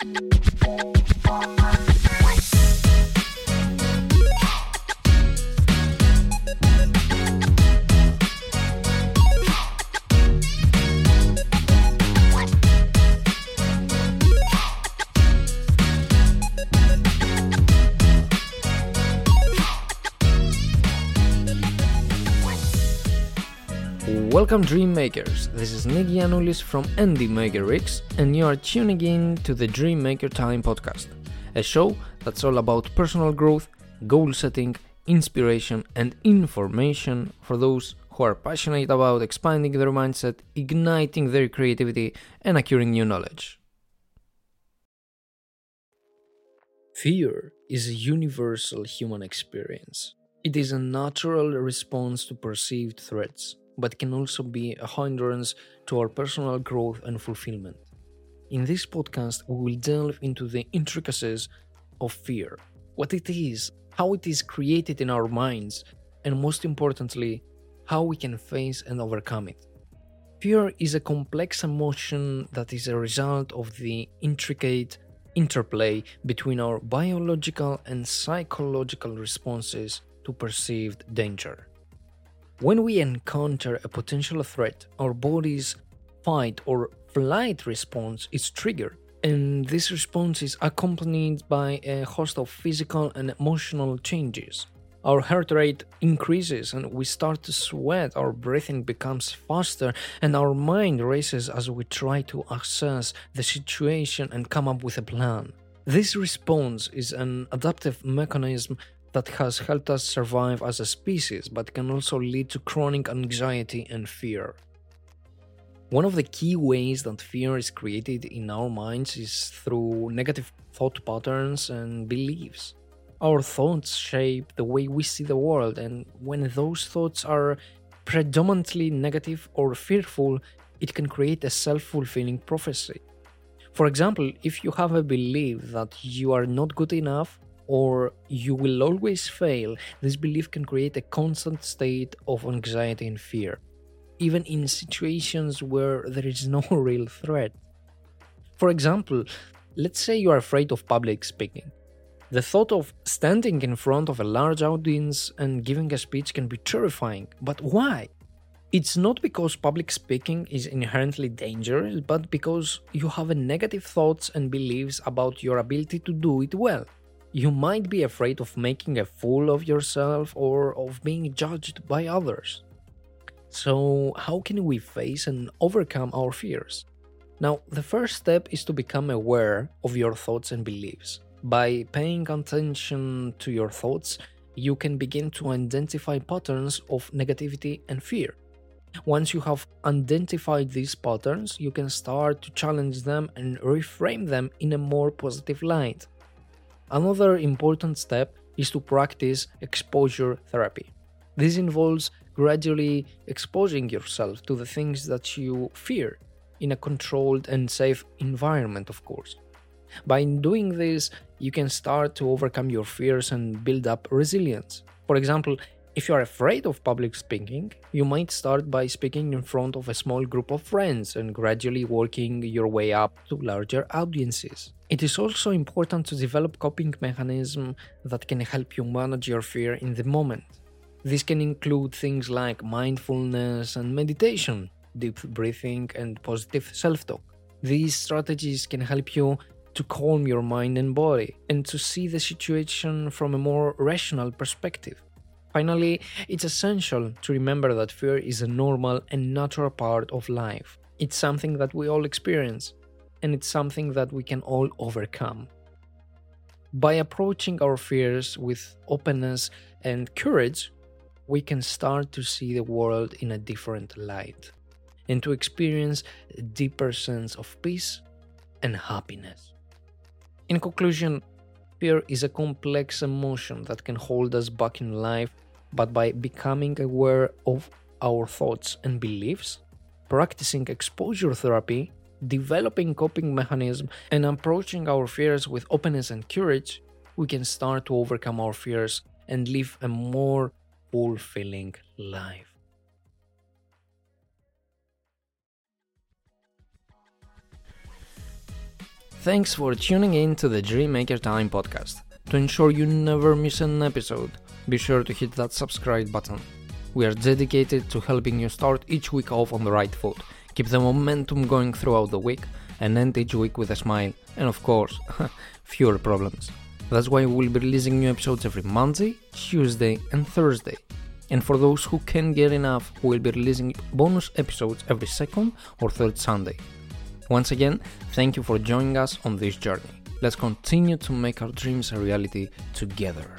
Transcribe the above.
What? Welcome Dream Makers. This is Nick Gianoulis from NDMakerX, and you are tuning in to the Dream Maker Time podcast, a show that's all about personal growth, goal setting, inspiration, and information for those who are passionate about expanding their mindset, igniting their creativity, and acquiring new knowledge. Fear is a universal human experience. It is a natural response to perceived threats but can also be a hindrance to our personal growth and fulfillment. In this podcast, we will delve into the intricacies of fear, what it is, how it is created in our minds, and most importantly, how we can face and overcome it. Fear is a complex emotion that is a result of the intricate interplay between our biological and psychological responses to perceived danger. When we encounter a potential threat, our body's fight or flight response is triggered, and this response is accompanied by a host of physical and emotional changes. Our heart rate increases and we start to sweat, our breathing becomes faster, and our mind races as we try to assess the situation and come up with a plan. This response is an adaptive mechanism that has helped us survive as a species but can also lead to chronic anxiety and fear. One of the key ways that fear is created in our minds is through negative thought patterns and beliefs. Our thoughts shape the way we see the world, and when those thoughts are predominantly negative or fearful, it can create a self fulfilling prophecy. For example, if you have a belief that you are not good enough or you will always fail, this belief can create a constant state of anxiety and fear, even in situations where there is no real threat. For example, let's say you are afraid of public speaking. The thought of standing in front of a large audience and giving a speech can be terrifying, but why? It's not because public speaking is inherently dangerous, but because you have negative thoughts and beliefs about your ability to do it well you might be afraid of making a fool of yourself or of being judged by others. So, how can we face and overcome our fears? Now, the first step is to become aware of your thoughts and beliefs. By paying attention to your thoughts, you can begin to identify patterns of negativity and fear. Once you have identified these patterns, you can start to challenge them and reframe them in a more positive light. Another important step is to practice exposure therapy. This involves gradually exposing yourself to the things that you fear in a controlled and safe environment, of course. By doing this, you can start to overcome your fears and build up resilience. For example, if you are afraid of public speaking, you might start by speaking in front of a small group of friends and gradually working your way up to larger audiences. It is also important to develop coping mechanisms that can help you manage your fear in the moment. This can include things like mindfulness and meditation, deep breathing, and positive self talk. These strategies can help you to calm your mind and body and to see the situation from a more rational perspective. Finally, it's essential to remember that fear is a normal and natural part of life. It's something that we all experience, and it's something that we can all overcome. By approaching our fears with openness and courage, we can start to see the world in a different light and to experience a deeper sense of peace and happiness. In conclusion, fear is a complex emotion that can hold us back in life, but by becoming aware of our thoughts and beliefs, practicing exposure therapy, developing coping mechanisms, and approaching our fears with openness and courage, we can start to overcome our fears and live a more fulfilling life. Thanks for tuning in to the Dream Maker Time podcast. To ensure you never miss an episode, be sure to hit that subscribe button. We are dedicated to helping you start each week off on the right foot, keep the momentum going throughout the week, and end each week with a smile, and of course, fewer problems. That's why we'll be releasing new episodes every Monday, Tuesday, and Thursday. And for those who can't get enough, we'll be releasing bonus episodes every second or third Sunday. Once again, thank you for joining us on this journey. Let's continue to make our dreams a reality together.